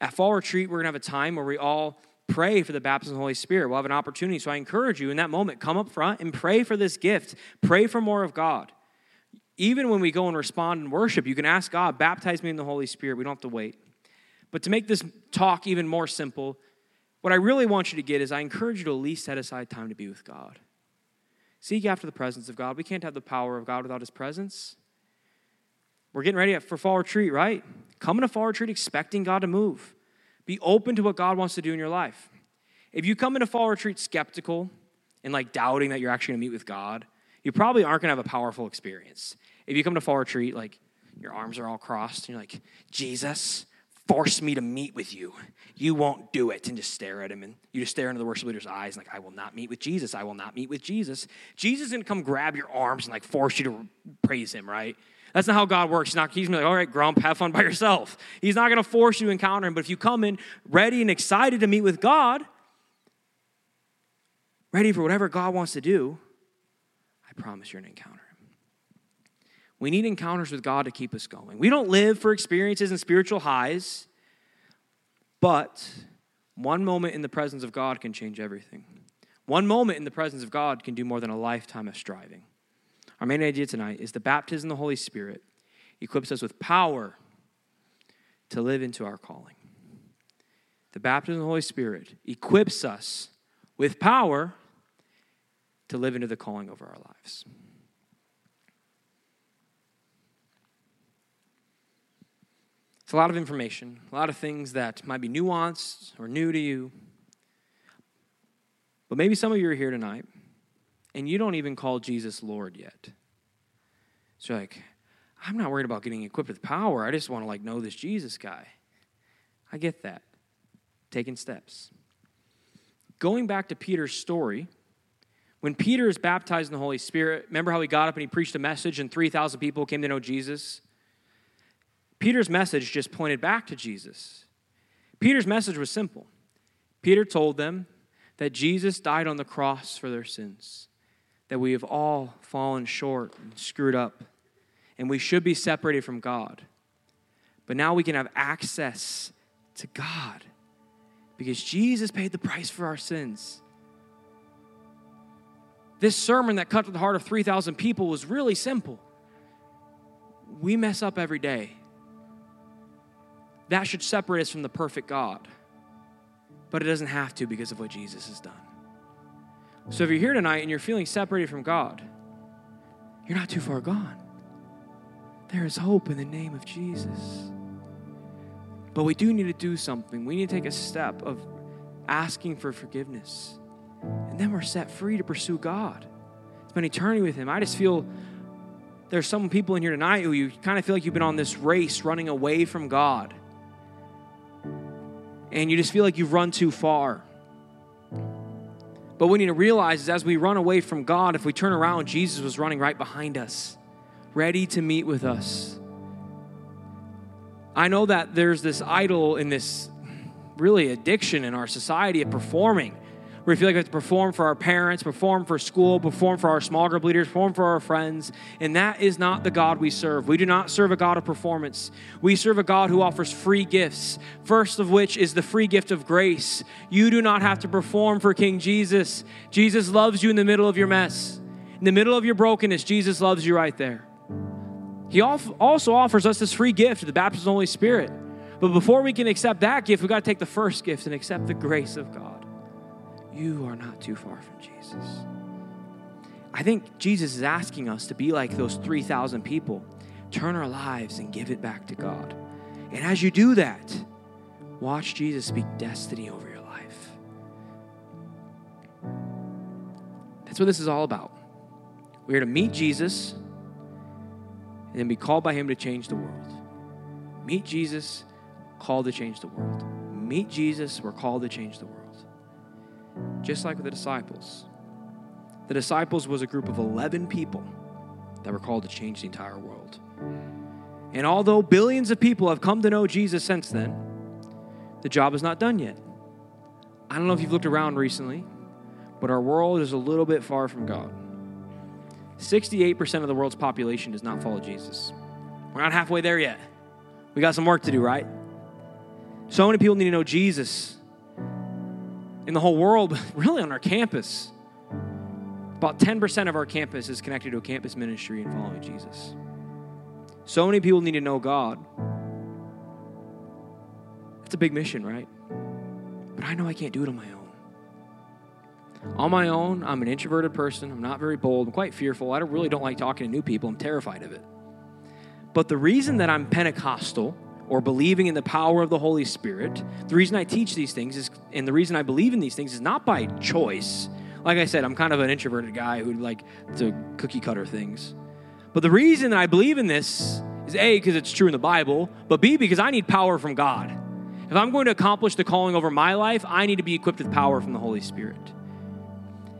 At Fall Retreat, we're going to have a time where we all pray for the baptism of the Holy Spirit. We'll have an opportunity. So I encourage you in that moment, come up front and pray for this gift. Pray for more of God. Even when we go and respond and worship, you can ask God, baptize me in the Holy Spirit. We don't have to wait. But to make this talk even more simple, what I really want you to get is I encourage you to at least set aside time to be with God. Seek after the presence of God. We can't have the power of God without His presence. We're getting ready for fall retreat, right? Come to fall retreat expecting God to move. Be open to what God wants to do in your life. If you come into fall retreat skeptical and like doubting that you're actually going to meet with God, you probably aren't going to have a powerful experience. If you come to fall retreat, like your arms are all crossed, and you're like, Jesus, force me to meet with you. You won't do it. And just stare at him. And you just stare into the worship leader's eyes, and like, I will not meet with Jesus. I will not meet with Jesus. Jesus is going to come grab your arms and like force you to praise him, right? That's not how God works. He's not, he's gonna be like, all right, grump, have fun by yourself. He's not gonna force you to encounter him. But if you come in ready and excited to meet with God, ready for whatever God wants to do, I promise you're gonna encounter him. We need encounters with God to keep us going. We don't live for experiences and spiritual highs, but One moment in the presence of God can change everything. One moment in the presence of God can do more than a lifetime of striving. Our main idea tonight is the baptism of the Holy Spirit equips us with power to live into our calling. The baptism of the Holy Spirit equips us with power to live into the calling over our lives. It's a lot of information, a lot of things that might be nuanced or new to you. But maybe some of you are here tonight and you don't even call Jesus Lord yet. So like, I'm not worried about getting equipped with power. I just want to like know this Jesus guy. I get that. Taking steps. Going back to Peter's story, when Peter is baptized in the Holy Spirit, remember how he got up and he preached a message and 3,000 people came to know Jesus? Peter's message just pointed back to Jesus. Peter's message was simple. Peter told them that Jesus died on the cross for their sins, that we have all fallen short and screwed up, and we should be separated from God. But now we can have access to God because Jesus paid the price for our sins. This sermon that cut to the heart of 3,000 people was really simple. We mess up every day. That should separate us from the perfect God. But it doesn't have to because of what Jesus has done. So if you're here tonight and you're feeling separated from God, you're not too far gone. There is hope in the name of Jesus. But we do need to do something. We need to take a step of asking for forgiveness. And then we're set free to pursue God. Spend eternity with Him. I just feel there's some people in here tonight who you kind of feel like you've been on this race running away from God and you just feel like you've run too far. What we need to realize is as we run away from God, if we turn around, Jesus was running right behind us, ready to meet with us. I know that there's this idol in this really addiction in our society of performing we feel like we have to perform for our parents, perform for school, perform for our small group leaders, perform for our friends. And that is not the God we serve. We do not serve a God of performance. We serve a God who offers free gifts, first of which is the free gift of grace. You do not have to perform for King Jesus. Jesus loves you in the middle of your mess, in the middle of your brokenness. Jesus loves you right there. He also offers us this free gift, the baptism of the Holy Spirit. But before we can accept that gift, we've got to take the first gift and accept the grace of God you are not too far from Jesus. I think Jesus is asking us to be like those 3,000 people, turn our lives and give it back to God. And as you do that, watch Jesus speak destiny over your life. That's what this is all about. We're to meet Jesus and then be called by Him to change the world. Meet Jesus, called to change the world. Meet Jesus, we're called to change the world just like with the disciples. The disciples was a group of 11 people that were called to change the entire world. And although billions of people have come to know Jesus since then, the job is not done yet. I don't know if you've looked around recently, but our world is a little bit far from God. 68% of the world's population does not follow Jesus. We're not halfway there yet. We got some work to do, right? So many people need to know Jesus in the whole world, really on our campus. About 10% of our campus is connected to a campus ministry and following Jesus. So many people need to know God. That's a big mission, right? But I know I can't do it on my own. On my own, I'm an introverted person. I'm not very bold. I'm quite fearful. I don't, really don't like talking to new people. I'm terrified of it. But the reason that I'm Pentecostal or believing in the power of the Holy Spirit. The reason I teach these things is, and the reason I believe in these things is not by choice. Like I said, I'm kind of an introverted guy who like to cookie cutter things. But the reason I believe in this is A, because it's true in the Bible, but B, because I need power from God. If I'm going to accomplish the calling over my life, I need to be equipped with power from the Holy Spirit.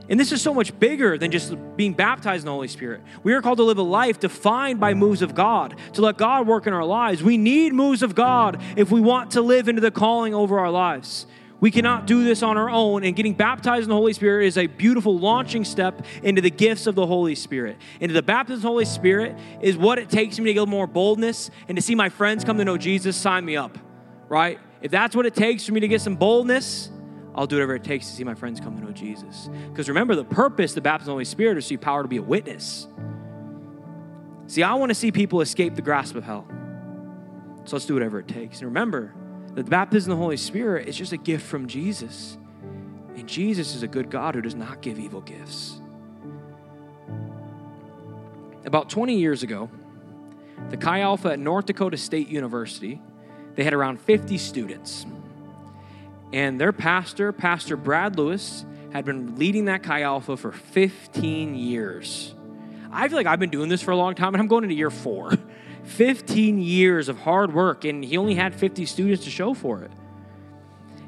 And this is so much bigger than just being baptized in the Holy Spirit. We are called to live a life defined by moves of God, to let God work in our lives. We need moves of God if we want to live into the calling over our lives. We cannot do this on our own, and getting baptized in the Holy Spirit is a beautiful launching step into the gifts of the Holy Spirit. Into the baptism of the Holy Spirit is what it takes me to get more boldness and to see my friends come to know Jesus, sign me up, right? If that's what it takes for me to get some boldness, I'll do whatever it takes to see my friends come to know Jesus. Because remember, the purpose of the baptism of the Holy Spirit is to see power to be a witness. See, I want to see people escape the grasp of hell. So let's do whatever it takes. And remember that the baptism of the Holy Spirit is just a gift from Jesus. And Jesus is a good God who does not give evil gifts. About 20 years ago, the Chi Alpha at North Dakota State University, they had around 50 students. And their pastor, Pastor Brad Lewis, had been leading that Chi Alpha for 15 years. I feel like I've been doing this for a long time, and I'm going into year four. 15 years of hard work, and he only had 50 students to show for it.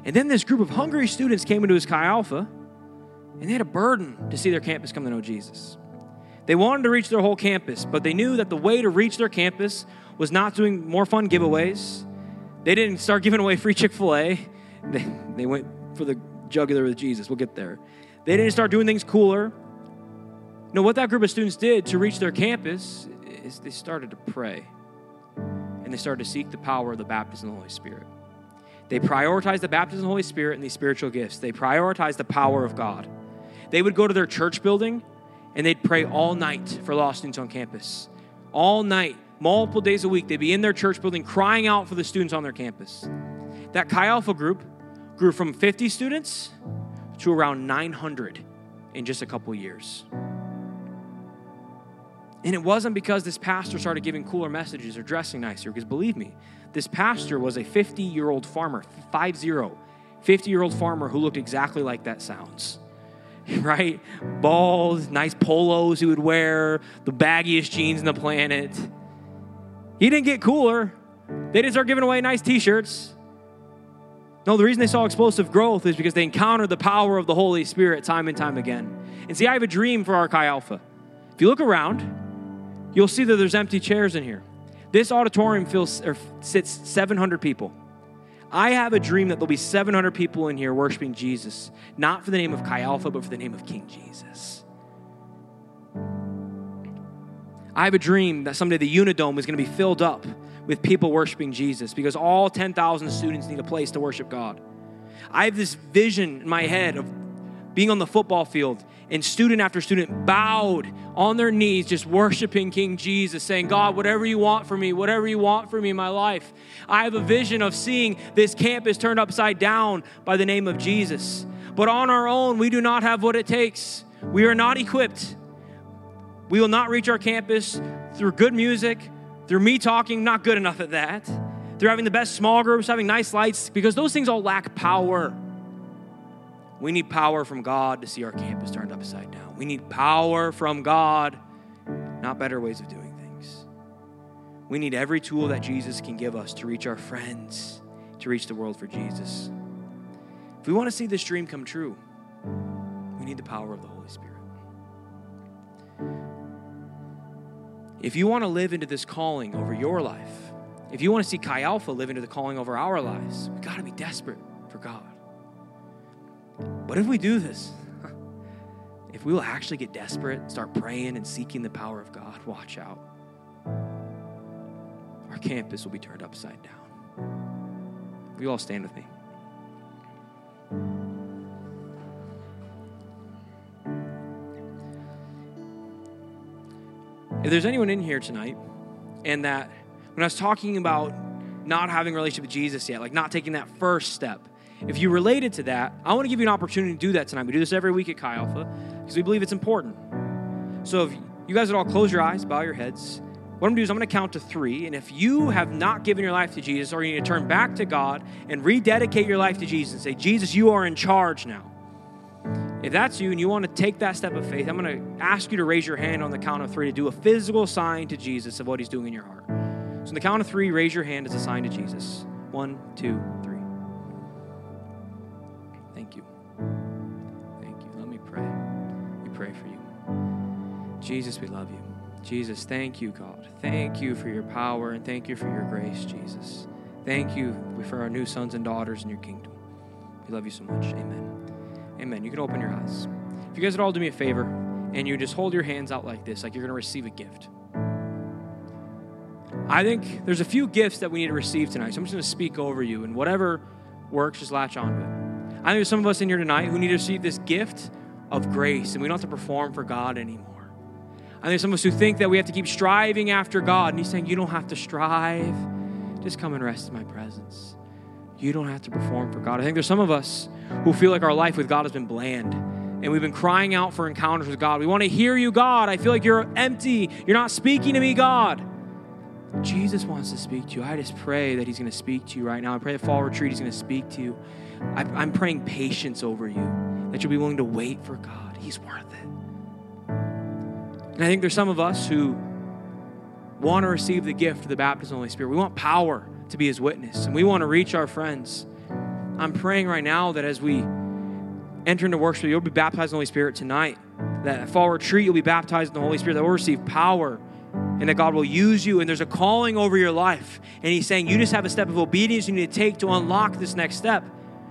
And then this group of hungry students came into his Chi Alpha, and they had a burden to see their campus come to know Jesus. They wanted to reach their whole campus, but they knew that the way to reach their campus was not doing more fun giveaways. They didn't start giving away free Chick fil A, they, they went for the jugular with Jesus. We'll get there. They didn't start doing things cooler. No, what that group of students did to reach their campus is they started to pray and they started to seek the power of the baptism of the Holy Spirit. They prioritized the baptism of the Holy Spirit and these spiritual gifts. They prioritized the power of God. They would go to their church building and they'd pray all night for lost students on campus. All night, multiple days a week, they'd be in their church building crying out for the students on their campus. That Chi Alpha group grew from 50 students to around 900 in just a couple years. And it wasn't because this pastor started giving cooler messages or dressing nicer, because believe me, this pastor was a 50 year old farmer, 5 50 year old farmer who looked exactly like that sounds. right? Bald, nice polos he would wear, the baggiest jeans in the planet. He didn't get cooler. They didn't start giving away nice t shirts. No, the reason they saw explosive growth is because they encountered the power of the Holy Spirit time and time again. And see, I have a dream for our Chi Alpha. If you look around, you'll see that there's empty chairs in here. This auditorium fills, or sits 700 people. I have a dream that there'll be 700 people in here worshiping Jesus, not for the name of Chi Alpha, but for the name of King Jesus. I have a dream that someday the Unidome is going to be filled up with people worshiping Jesus because all 10,000 students need a place to worship God. I have this vision in my head of being on the football field and student after student bowed on their knees, just worshiping King Jesus, saying, God, whatever you want for me, whatever you want for me in my life. I have a vision of seeing this campus turned upside down by the name of Jesus. But on our own, we do not have what it takes. We are not equipped. We will not reach our campus through good music, through me talking, not good enough at that, through having the best small groups, having nice lights, because those things all lack power. We need power from God to see our campus turned upside down. We need power from God, not better ways of doing things. We need every tool that Jesus can give us to reach our friends, to reach the world for Jesus. If we want to see this dream come true, we need the power of the Holy If you want to live into this calling over your life, if you want to see Chi Alpha live into the calling over our lives, we've got to be desperate for God. But if we do this, if we will actually get desperate, start praying and seeking the power of God, watch out. Our campus will be turned upside down. Will you all stand with me? If there's anyone in here tonight, and that when I was talking about not having a relationship with Jesus yet, like not taking that first step, if you related to that, I want to give you an opportunity to do that tonight. We do this every week at Chi Alpha because we believe it's important. So if you guys would all close your eyes, bow your heads. What I'm gonna do is I'm gonna count to three, and if you have not given your life to Jesus, or you need to turn back to God and rededicate your life to Jesus and say, Jesus, you are in charge now. If that's you and you want to take that step of faith, I'm going to ask you to raise your hand on the count of three to do a physical sign to Jesus of what he's doing in your heart. So, on the count of three, raise your hand as a sign to Jesus. One, two, three. Thank you. Thank you. Let me pray. We pray for you. Jesus, we love you. Jesus, thank you, God. Thank you for your power and thank you for your grace, Jesus. Thank you for our new sons and daughters in your kingdom. We love you so much. Amen. Amen. You can open your eyes. If you guys would all do me a favor and you just hold your hands out like this, like you're going to receive a gift. I think there's a few gifts that we need to receive tonight. So I'm just going to speak over you, and whatever works, just latch on to it. I think there's some of us in here tonight who need to receive this gift of grace, and we don't have to perform for God anymore. I think there's some of us who think that we have to keep striving after God, and He's saying, You don't have to strive. Just come and rest in my presence. You don't have to perform for God. I think there's some of us who feel like our life with God has been bland and we've been crying out for encounters with God. We want to hear you, God. I feel like you're empty. You're not speaking to me, God. Jesus wants to speak to you. I just pray that He's going to speak to you right now. I pray the fall retreat He's going to speak to you. I'm praying patience over you, that you'll be willing to wait for God. He's worth it. And I think there's some of us who want to receive the gift of the baptism of the Holy Spirit. We want power to be His witness, and we want to reach our friends. I'm praying right now that as we enter into worship, you'll be baptized in the Holy Spirit tonight. That fall retreat, you'll be baptized in the Holy Spirit, that will receive power and that God will use you, and there's a calling over your life. And He's saying you just have a step of obedience you need to take to unlock this next step.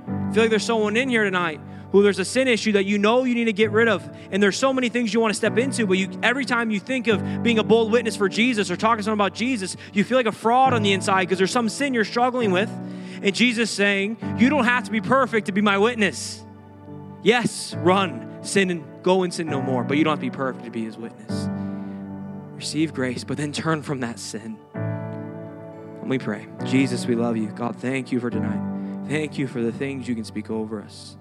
I feel like there's someone in here tonight who there's a sin issue that you know you need to get rid of, and there's so many things you want to step into, but you every time you think of being a bold witness for Jesus or talking to someone about Jesus, you feel like a fraud on the inside because there's some sin you're struggling with. And Jesus saying, You don't have to be perfect to be my witness. Yes, run, sin and go and sin no more, but you don't have to be perfect to be his witness receive grace, but then turn from that sin. And we pray. Jesus, we love you. God, thank you for tonight. Thank you for the things you can speak over us.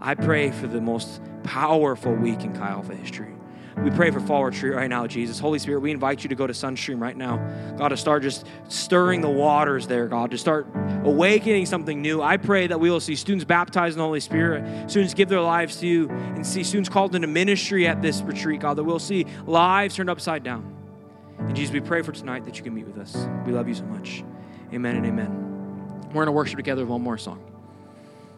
I pray for the most powerful week in Chi Alpha history. We pray for Fall Retreat right now, Jesus. Holy Spirit, we invite you to go to Sunstream right now. God, to start just stirring the waters there, God, to start awakening something new. I pray that we will see students baptized in the Holy Spirit, students give their lives to you, and see students called into ministry at this retreat, God, that we'll see lives turned upside down. And Jesus, we pray for tonight that you can meet with us. We love you so much. Amen and amen. We're going to worship together with one more song.